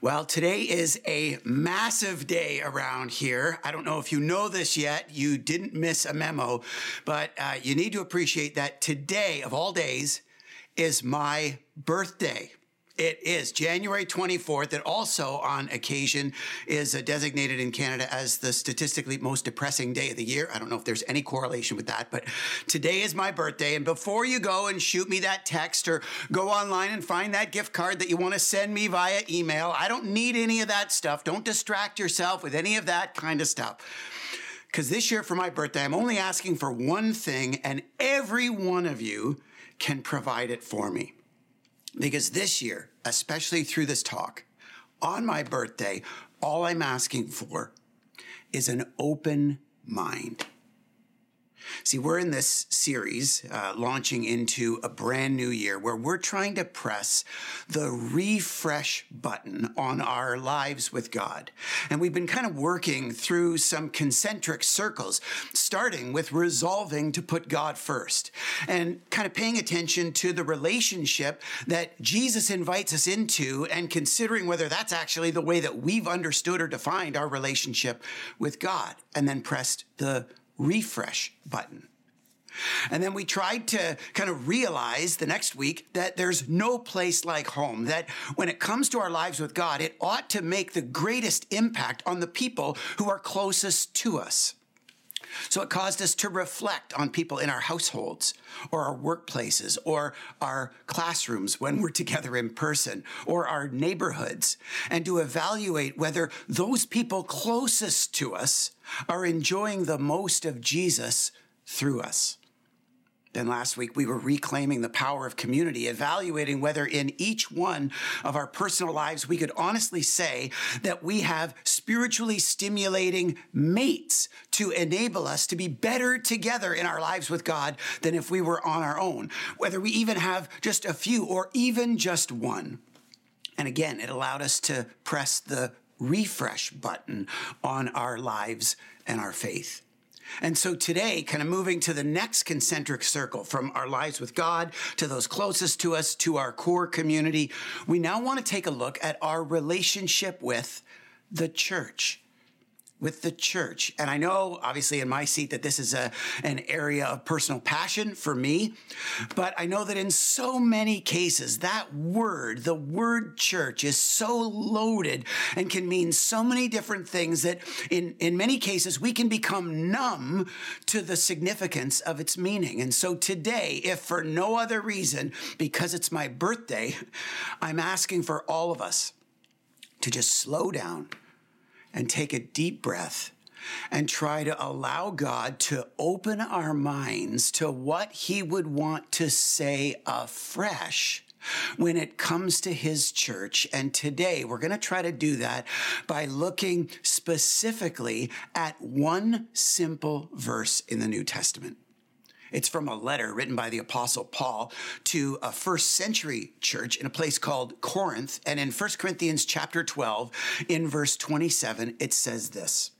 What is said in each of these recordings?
Well, today is a massive day around here. I don't know if you know this yet. You didn't miss a memo, but uh, you need to appreciate that today, of all days, is my birthday. It is January 24th. It also, on occasion, is designated in Canada as the statistically most depressing day of the year. I don't know if there's any correlation with that, but today is my birthday. And before you go and shoot me that text or go online and find that gift card that you want to send me via email, I don't need any of that stuff. Don't distract yourself with any of that kind of stuff. Because this year for my birthday, I'm only asking for one thing, and every one of you can provide it for me. Because this year, especially through this talk, on my birthday, all I'm asking for is an open mind. See, we're in this series uh, launching into a brand new year where we're trying to press the refresh button on our lives with God. And we've been kind of working through some concentric circles, starting with resolving to put God first and kind of paying attention to the relationship that Jesus invites us into and considering whether that's actually the way that we've understood or defined our relationship with God. And then pressed the refresh button. And then we tried to kind of realize the next week that there's no place like home, that when it comes to our lives with God, it ought to make the greatest impact on the people who are closest to us. So it caused us to reflect on people in our households or our workplaces or our classrooms when we're together in person or our neighborhoods and to evaluate whether those people closest to us are enjoying the most of Jesus through us. Then last week, we were reclaiming the power of community, evaluating whether in each one of our personal lives we could honestly say that we have spiritually stimulating mates to enable us to be better together in our lives with God than if we were on our own, whether we even have just a few or even just one. And again, it allowed us to press the refresh button on our lives and our faith. And so today, kind of moving to the next concentric circle from our lives with God to those closest to us, to our core community, we now want to take a look at our relationship with the church with the church. And I know, obviously, in my seat, that this is a, an area of personal passion for me. But I know that in so many cases, that word, the word church, is so loaded and can mean so many different things that in, in many cases, we can become numb to the significance of its meaning. And so today, if for no other reason, because it's my birthday, I'm asking for all of us to just slow down and take a deep breath and try to allow God to open our minds to what He would want to say afresh when it comes to his church. And today we're going to try to do that by looking specifically at one simple verse in the New Testament. It's from a letter written by the apostle Paul to a first century church in a place called Corinth. And in 1 Corinthians chapter 12, in verse 27, it says this.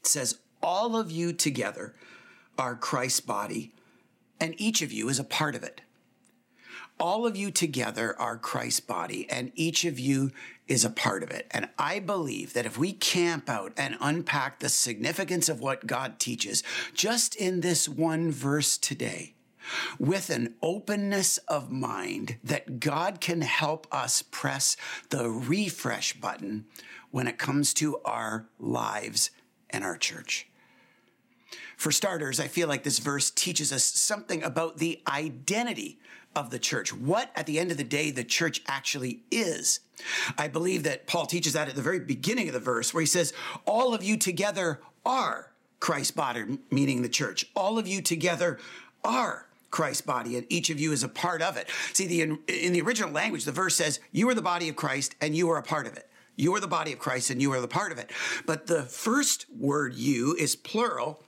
It says, all of you together are Christ's body, and each of you is a part of it all of you together are Christ's body, and each of you is a part of it. And I believe that if we camp out and unpack the significance of what God teaches just in this one verse today, with an openness of mind that God can help us press the refresh button when it comes to our lives and our church. For starters, I feel like this verse teaches us something about the identity of the church, what at the end of the day the church actually is. I believe that Paul teaches that at the very beginning of the verse where he says, All of you together are Christ's body, meaning the church. All of you together are Christ's body, and each of you is a part of it. See, the, in, in the original language, the verse says, You are the body of Christ and you are a part of it. You are the body of Christ and you are the part of it. But the first word you is plural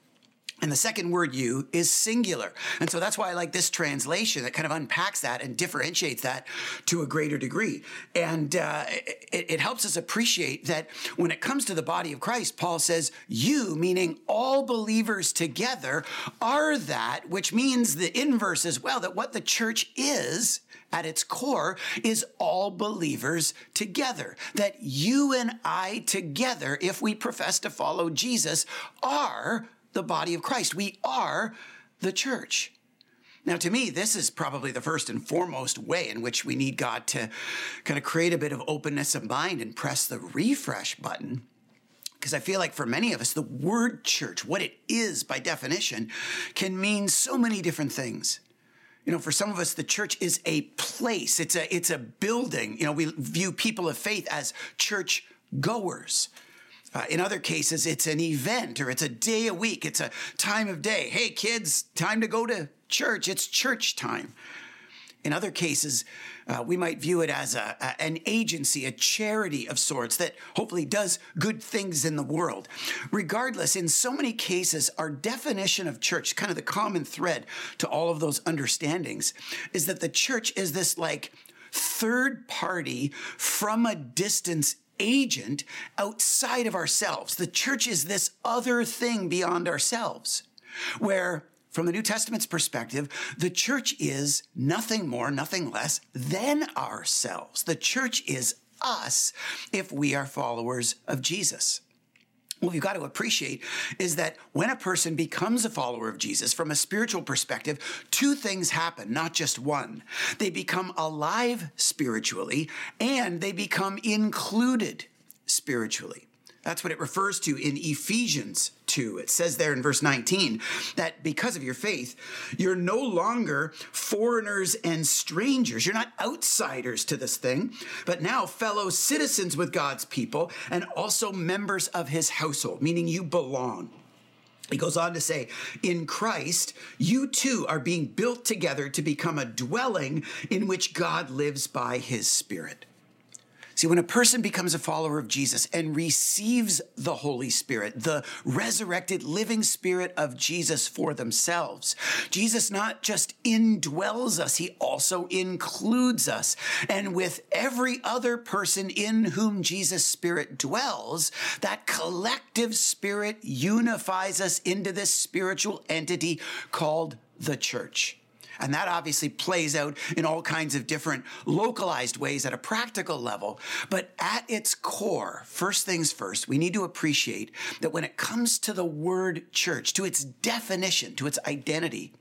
And the second word you is singular. And so that's why I like this translation that kind of unpacks that and differentiates that to a greater degree. And uh, it, it helps us appreciate that when it comes to the body of Christ, Paul says, you, meaning all believers together, are that, which means the inverse as well, that what the church is at its core is all believers together. That you and I together, if we profess to follow Jesus, are the body of Christ. We are the church. Now, to me, this is probably the first and foremost way in which we need God to kind of create a bit of openness of mind and press the refresh button. Because I feel like for many of us, the word church, what it is by definition, can mean so many different things. You know, for some of us, the church is a place. It's a it's a building. You know, we view people of faith as church goers. Uh, in other cases, it's an event or it's a day a week. It's a time of day. Hey, kids, time to go to church. It's church time. In other cases, uh, we might view it as a, a, an agency, a charity of sorts that hopefully does good things in the world. Regardless, in so many cases, our definition of church, kind of the common thread to all of those understandings, is that the church is this like third party from a distance agent outside of ourselves. The church is this other thing beyond ourselves, where from the New Testament's perspective, the church is nothing more, nothing less than ourselves. The church is us if we are followers of Jesus. What you've got to appreciate is that when a person becomes a follower of Jesus from a spiritual perspective, two things happen, not just one. They become alive spiritually and they become included spiritually. That's what it refers to in Ephesians 2. It says there in verse 19 that because of your faith, you're no longer foreigners and strangers. You're not outsiders to this thing, but now fellow citizens with God's people and also members of his household, meaning you belong. He goes on to say, in Christ, you too are being built together to become a dwelling in which God lives by his Spirit. See, when a person becomes a follower of Jesus and receives the Holy Spirit, the resurrected living spirit of Jesus for themselves, Jesus not just indwells us, he also includes us. And with every other person in whom Jesus' spirit dwells, that collective spirit unifies us into this spiritual entity called the church. And that obviously plays out in all kinds of different localized ways at a practical level. But at its core, first things first, we need to appreciate that when it comes to the word church, to its definition, to its identity,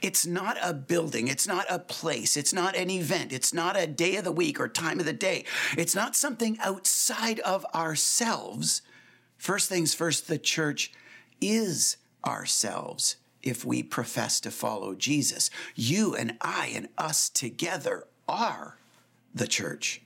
it's not a building. It's not a place. It's not an event. It's not a day of the week or time of the day. It's not something outside of ourselves. First things first, the church is ourselves if we profess to follow Jesus. You and I and us together are the church.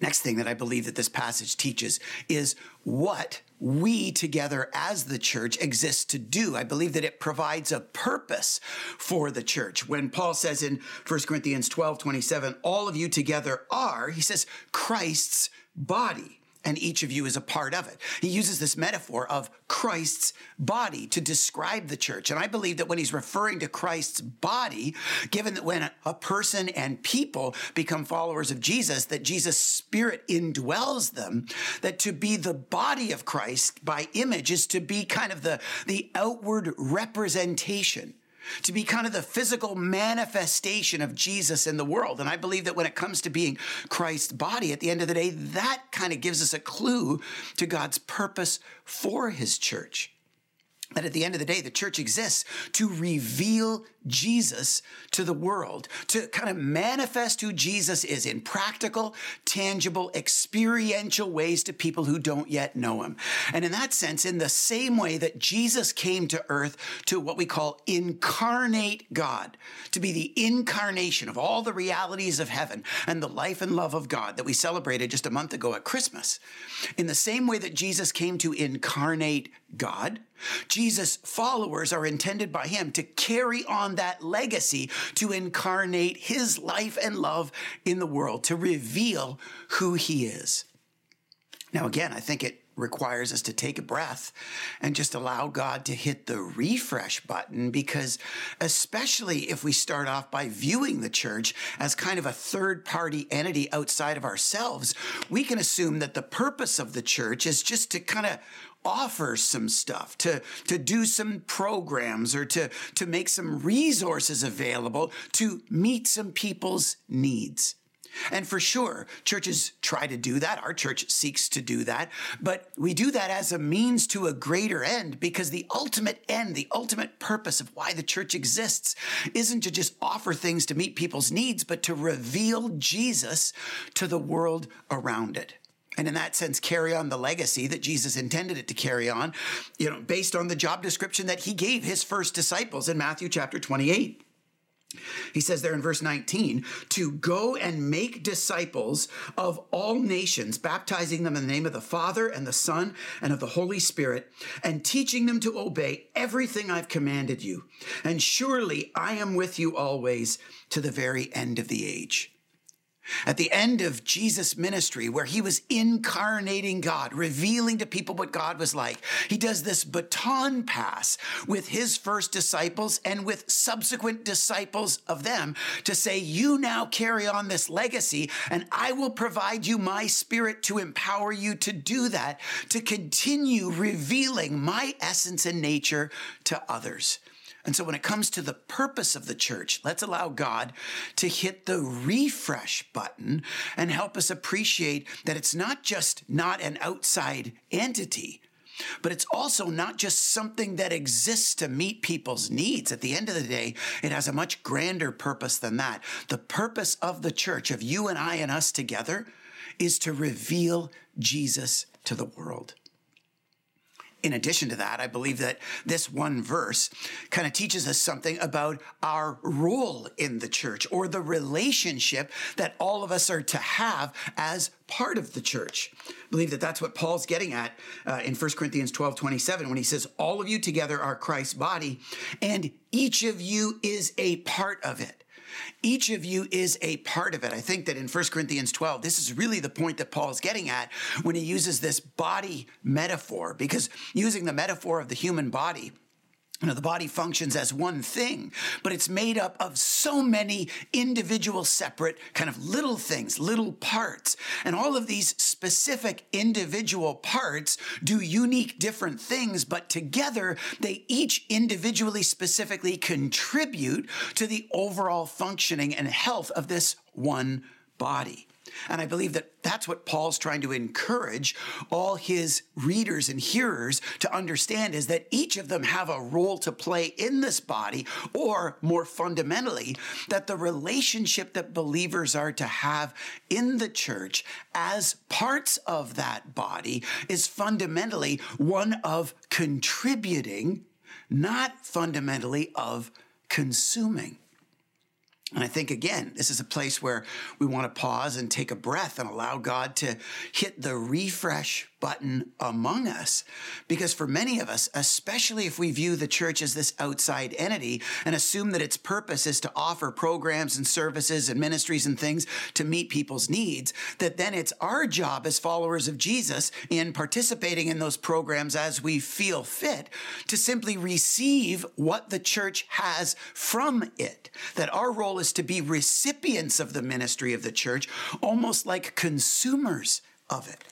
Next thing that I believe that this passage teaches is what we together as the church exist to do. I believe that it provides a purpose for the church. When Paul says in 1 Corinthians 12 27, all of you together are, he says, Christ's body and each of you is a part of it. He uses this metaphor of Christ's body to describe the church. And I believe that when he's referring to Christ's body, given that when a person and people become followers of Jesus, that Jesus' spirit indwells them, that to be the body of Christ by image is to be kind of the, the outward representation to be kind of the physical manifestation of Jesus in the world. And I believe that when it comes to being Christ's body, at the end of the day, that kind of gives us a clue to God's purpose for his church that at the end of the day, the church exists to reveal Jesus to the world, to kind of manifest who Jesus is in practical, tangible, experiential ways to people who don't yet know him. And in that sense, in the same way that Jesus came to earth to what we call incarnate God, to be the incarnation of all the realities of heaven and the life and love of God that we celebrated just a month ago at Christmas. In the same way that Jesus came to incarnate God, Jesus' followers are intended by him to carry on that legacy, to incarnate his life and love in the world, to reveal who he is. Now, again, I think it requires us to take a breath and just allow God to hit the refresh button because, especially if we start off by viewing the church as kind of a third party entity outside of ourselves, we can assume that the purpose of the church is just to kind of offer some stuff to to do some programs or to to make some resources available to meet some people's needs and for sure, churches try to do that. Our church seeks to do that. But we do that as a means to a greater end because the ultimate end, the ultimate purpose of why the church exists isn't to just offer things to meet people's needs, but to reveal Jesus to the world around it and in that sense carry on the legacy that Jesus intended it to carry on, you know, based on the job description that he gave his first disciples in Matthew chapter 28. He says there in verse 19, to go and make disciples of all nations, baptizing them in the name of the Father and the Son and of the Holy Spirit, and teaching them to obey everything I've commanded you. And surely I am with you always to the very end of the age. At the end of Jesus' ministry, where he was incarnating God, revealing to people what God was like, he does this baton pass with his first disciples and with subsequent disciples of them to say, You now carry on this legacy, and I will provide you my spirit to empower you to do that, to continue revealing my essence and nature to others. And so when it comes to the purpose of the church, let's allow God to hit the refresh button and help us appreciate that it's not just not an outside entity, but it's also not just something that exists to meet people's needs. At the end of the day, it has a much grander purpose than that. The purpose of the church, of you and I and us together, is to reveal Jesus to the world in addition to that, I believe that this one verse kind of teaches us something about our role in the church or the relationship that all of us are to have as part of the church. I believe that that's what Paul's getting at uh, in 1 Corinthians 12 27 when he says, All of you together are Christ's body, and each of you is a part of it. Each of you is a part of it. I think that in 1 Corinthians 12, this is really the point that Paul is getting at when he uses this body metaphor, because using the metaphor of the human body, you know, the body functions as one thing, but it's made up of so many individual, separate kind of little things, little parts. And all of these specific individual parts do unique, different things, but together they each individually, specifically contribute to the overall functioning and health of this one body. And I believe that that's what Paul's trying to encourage all his readers and hearers to understand is that each of them have a role to play in this body, or more fundamentally, that the relationship that believers are to have in the church as parts of that body is fundamentally one of contributing, not fundamentally of consuming. And I think, again, this is a place where we want to pause and take a breath and allow God to hit the refresh button among us. Because for many of us, especially if we view the church as this outside entity and assume that its purpose is to offer programs and services and ministries and things to meet people's needs, that then it's our job as followers of Jesus in participating in those programs as we feel fit to simply receive what the church has from it. That our role is to be recipients of the ministry of the church, almost like consumers of it.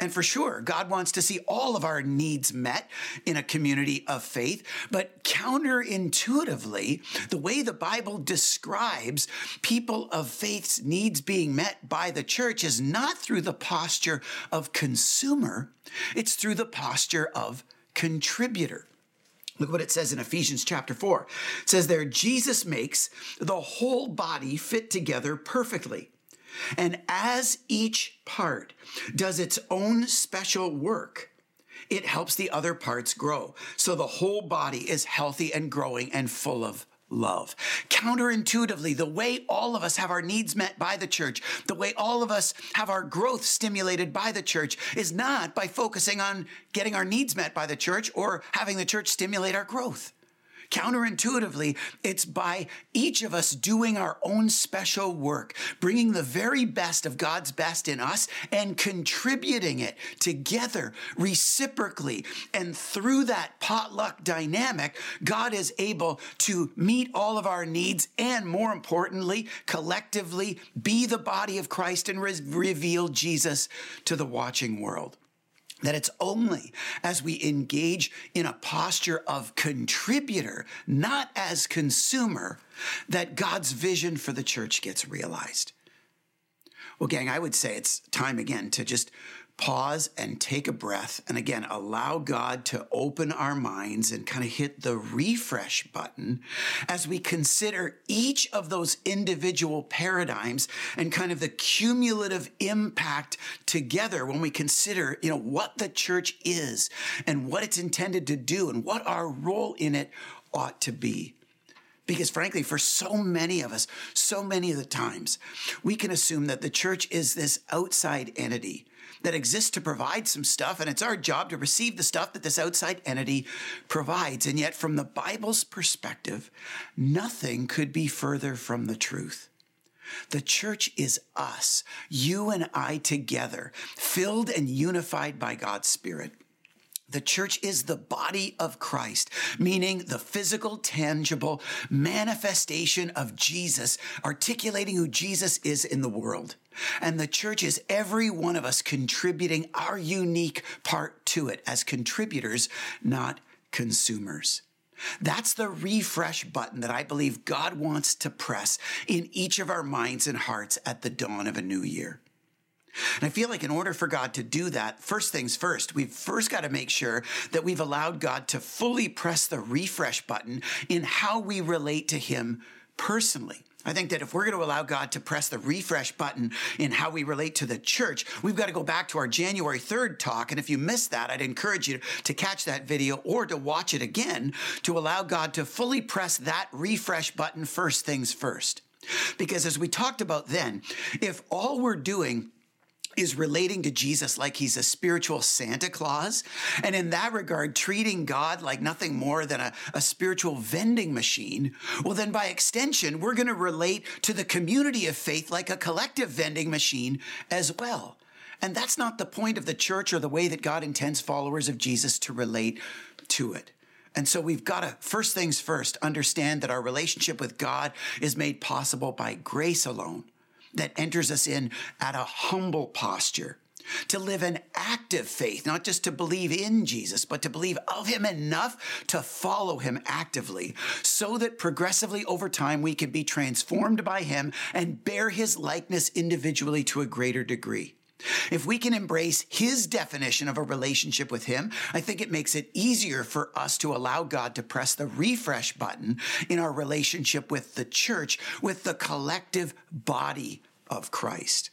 And for sure, God wants to see all of our needs met in a community of faith. But counterintuitively, the way the Bible describes people of faith's needs being met by the church is not through the posture of consumer, it's through the posture of contributor. Look what it says in Ephesians chapter 4. It says there, Jesus makes the whole body fit together perfectly. And as each part does its own special work, it helps the other parts grow. So the whole body is healthy and growing and full of love. Counterintuitively, the way all of us have our needs met by the church, the way all of us have our growth stimulated by the church is not by focusing on getting our needs met by the church or having the church stimulate our growth. Counterintuitively, it's by each of us doing our own special work, bringing the very best of God's best in us and contributing it together reciprocally. And through that potluck dynamic, God is able to meet all of our needs and, more importantly, collectively be the body of Christ and re- reveal Jesus to the watching world that it's only as we engage in a posture of contributor, not as consumer, that God's vision for the church gets realized. Well, gang, I would say it's time again to just pause and take a breath and again allow God to open our minds and kind of hit the refresh button as we consider each of those individual paradigms and kind of the cumulative impact together when we consider you know what the church is and what it's intended to do and what our role in it ought to be because frankly, for so many of us, so many of the times, we can assume that the church is this outside entity that exists to provide some stuff, and it's our job to receive the stuff that this outside entity provides. And yet, from the Bible's perspective, nothing could be further from the truth. The church is us, you and I together, filled and unified by God's Spirit. The church is the body of Christ, meaning the physical, tangible manifestation of Jesus, articulating who Jesus is in the world. And the church is every one of us contributing our unique part to it as contributors, not consumers. That's the refresh button that I believe God wants to press in each of our minds and hearts at the dawn of a new year. And I feel like in order for God to do that, first things first, we've first got to make sure that we've allowed God to fully press the refresh button in how we relate to Him personally. I think that if we're going to allow God to press the refresh button in how we relate to the church, we've got to go back to our January 3rd talk. And if you missed that, I'd encourage you to catch that video or to watch it again to allow God to fully press that refresh button first things first. Because as we talked about then, if all we're doing is relating to Jesus like he's a spiritual Santa Claus. And in that regard, treating God like nothing more than a, a spiritual vending machine. Well, then by extension, we're going to relate to the community of faith like a collective vending machine as well. And that's not the point of the church or the way that God intends followers of Jesus to relate to it. And so we've got to, first things first, understand that our relationship with God is made possible by grace alone that enters us in at a humble posture to live an active faith, not just to believe in Jesus, but to believe of him enough to follow him actively, so that progressively over time we can be transformed by him and bear his likeness individually to a greater degree. If we can embrace his definition of a relationship with him, I think it makes it easier for us to allow God to press the refresh button in our relationship with the church, with the collective body of Christ.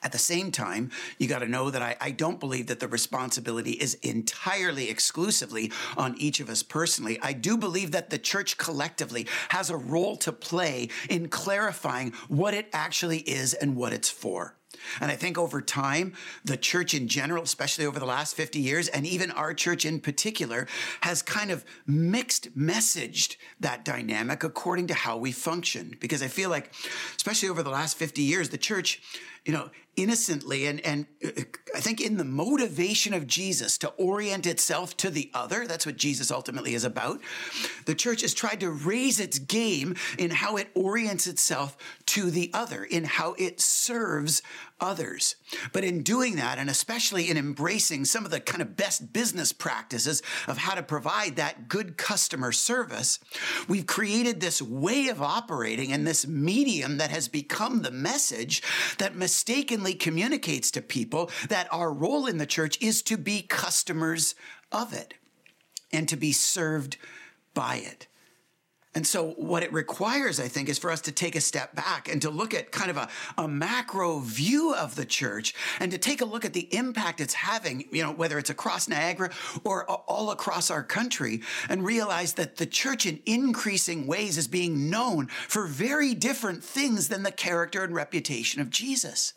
At the same time, you got to know that I, I, don't believe that the responsibility is entirely exclusively on each of us personally. I do believe that the church collectively has a role to play in clarifying what it actually is and what it's for. And I think over time, the church in general, especially over the last 50 years, and even our church in particular, has kind of mixed messaged that dynamic according to how we function. Because I feel like, especially over the last 50 years, the church, you know, innocently and, and uh, I think in the motivation of Jesus to orient itself to the other, that's what Jesus ultimately is about. The church has tried to raise its game in how it orients itself to the other, in how it serves others. But in doing that, and especially in embracing some of the kind of best business practices of how to provide that good customer service, we've created this way of operating and this medium that has become the message that mistakenly communicates to people that our role in the church is to be customers of it and to be served by it. And so, what it requires, I think, is for us to take a step back and to look at kind of a, a macro view of the church and to take a look at the impact it's having, you know, whether it's across Niagara or all across our country, and realize that the church in increasing ways is being known for very different things than the character and reputation of Jesus.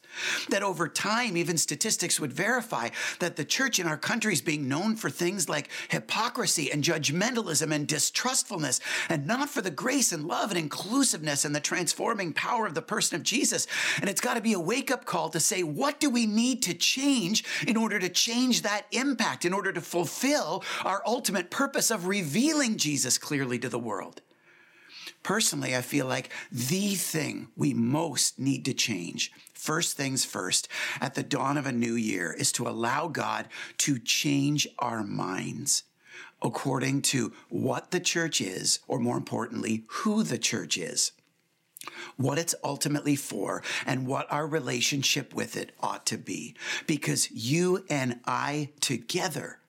That over time, even statistics would verify that the church in our country is being known for things like hypocrisy and judgmentalism and distrustfulness, and not for the grace and love and inclusiveness and the transforming power of the person of Jesus. And it's got to be a wake up call to say, what do we need to change in order to change that impact, in order to fulfill our ultimate purpose of revealing Jesus clearly to the world? Personally, I feel like the thing we most need to change, first things first, at the dawn of a new year, is to allow God to change our minds according to what the church is, or more importantly, who the church is what it's ultimately for and what our relationship with it ought to be. Because you and I together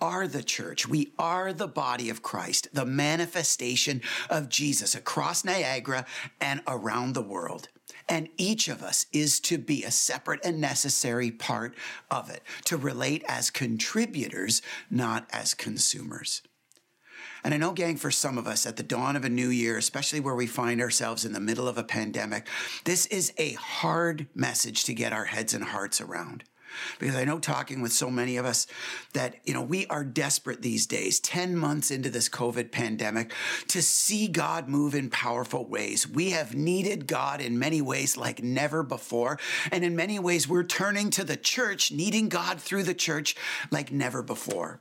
are the church. We are the body of Christ, the manifestation of Jesus across Niagara and around the world. And each of us is to be a separate and necessary part of it, to relate as contributors, not as consumers. And I know, gang, for some of us at the dawn of a new year, especially where we find ourselves in the middle of a pandemic, this is a hard message to get our heads and hearts around because I know talking with so many of us that, you know, we are desperate these days, 10 months into this COVID pandemic, to see God move in powerful ways. We have needed God in many ways like never before. And in many ways, we're turning to the church, needing God through the church like never before.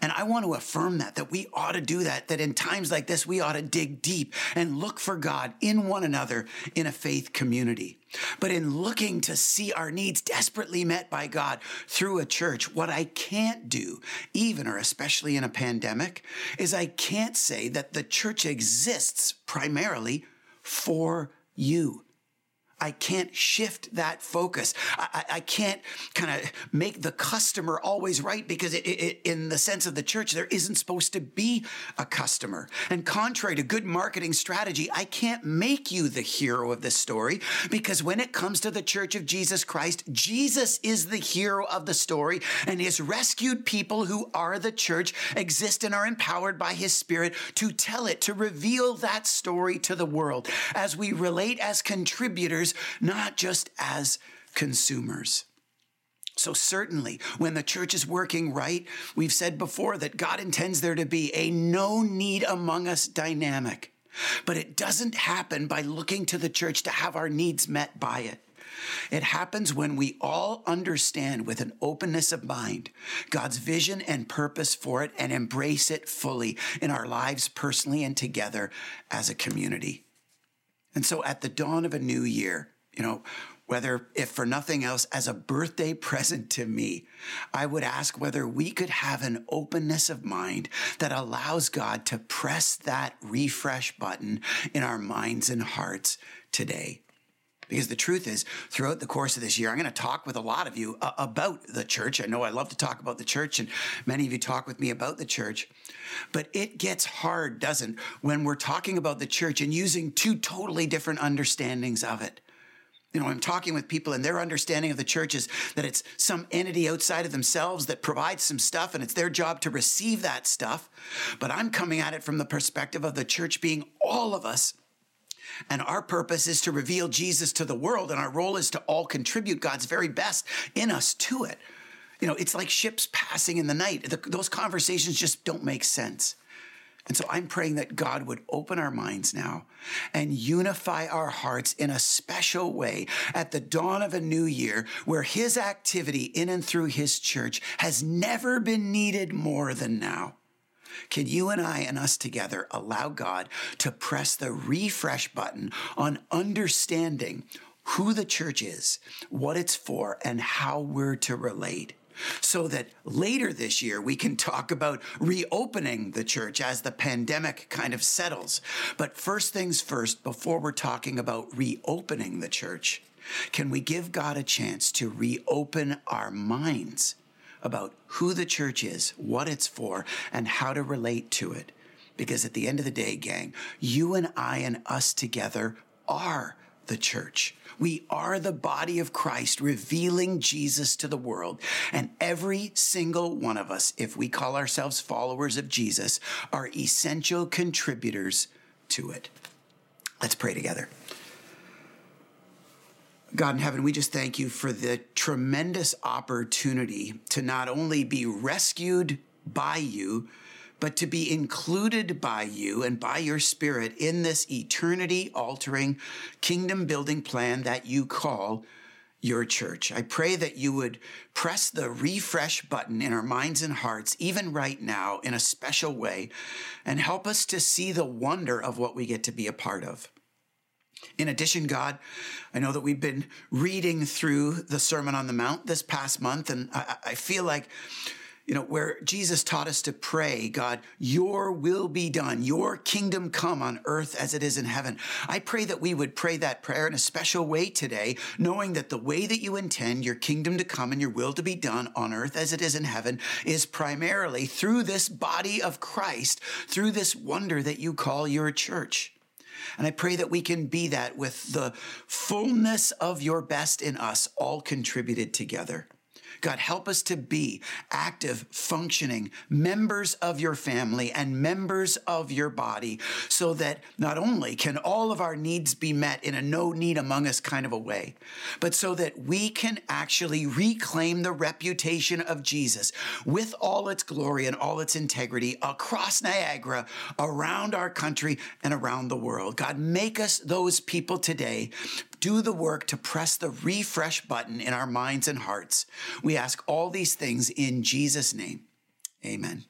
And I want to affirm that, that we ought to do that, that in times like this, we ought to dig deep and look for God in one another in a faith community. But in looking to see our needs desperately met by God through a church, what I can't do, even or especially in a pandemic, is I can't say that the church exists primarily for you. I can't shift that focus. I, I can't kind of make the customer always right because it, it, in the sense of the church, there isn't supposed to be a customer. And contrary to good marketing strategy, I can't make you the hero of the story because when it comes to the church of Jesus Christ, Jesus is the hero of the story and his rescued people who are the church exist and are empowered by his spirit to tell it, to reveal that story to the world as we relate as contributors not just as consumers. So, certainly, when the church is working right, we've said before that God intends there to be a no need among us dynamic. But it doesn't happen by looking to the church to have our needs met by it. It happens when we all understand with an openness of mind God's vision and purpose for it and embrace it fully in our lives personally and together as a community. And so at the dawn of a new year, you know, whether, if for nothing else, as a birthday present to me, I would ask whether we could have an openness of mind that allows God to press that refresh button in our minds and hearts today. Because the truth is, throughout the course of this year, I'm going to talk with a lot of you uh, about the church. I know I love to talk about the church, and many of you talk with me about the church. But it gets hard, doesn't, when we're talking about the church and using two totally different understandings of it. You know, I'm talking with people and their understanding of the church is that it's some entity outside of themselves that provides some stuff and it's their job to receive that stuff. But I'm coming at it from the perspective of the church being all of us and our purpose is to reveal Jesus to the world, and our role is to all contribute God's very best in us to it. You know, it's like ships passing in the night. The, those conversations just don't make sense. And so I'm praying that God would open our minds now and unify our hearts in a special way at the dawn of a new year where his activity in and through his church has never been needed more than now. Can you and I and us together allow God to press the refresh button on understanding who the church is, what it's for, and how we're to relate? So that later this year we can talk about reopening the church as the pandemic kind of settles. But first things first, before we're talking about reopening the church, can we give God a chance to reopen our minds about who the church is, what it's for, and how to relate to it. Because at the end of the day, gang, you and I and us together are the church. We are the body of Christ revealing Jesus to the world. And every single one of us, if we call ourselves followers of Jesus, are essential contributors to it. Let's pray together. God in heaven, we just thank you for the tremendous opportunity to not only be rescued by you, but to be included by you and by your spirit in this eternity altering, kingdom building plan that you call your church. I pray that you would press the refresh button in our minds and hearts, even right now, in a special way, and help us to see the wonder of what we get to be a part of. In addition, God, I know that we've been reading through the Sermon on the Mount this past month, and I, I feel like you know, where Jesus taught us to pray, God, your will be done, your kingdom come on earth as it is in heaven. I pray that we would pray that prayer in a special way today, knowing that the way that you intend your kingdom to come and your will to be done on earth as it is in heaven is primarily through this body of Christ, through this wonder that you call your church. And I pray that we can be that with the fullness of your best in us, all contributed together. God, help us to be active, functioning members of your family and members of your body so that not only can all of our needs be met in a no need among us kind of a way, but so that we can actually reclaim the reputation of Jesus with all its glory and all its integrity across Niagara, around our country, and around the world. God, make us those people today do the work to press the refresh button in our minds and hearts. We ask all these things in Jesus' name. Amen.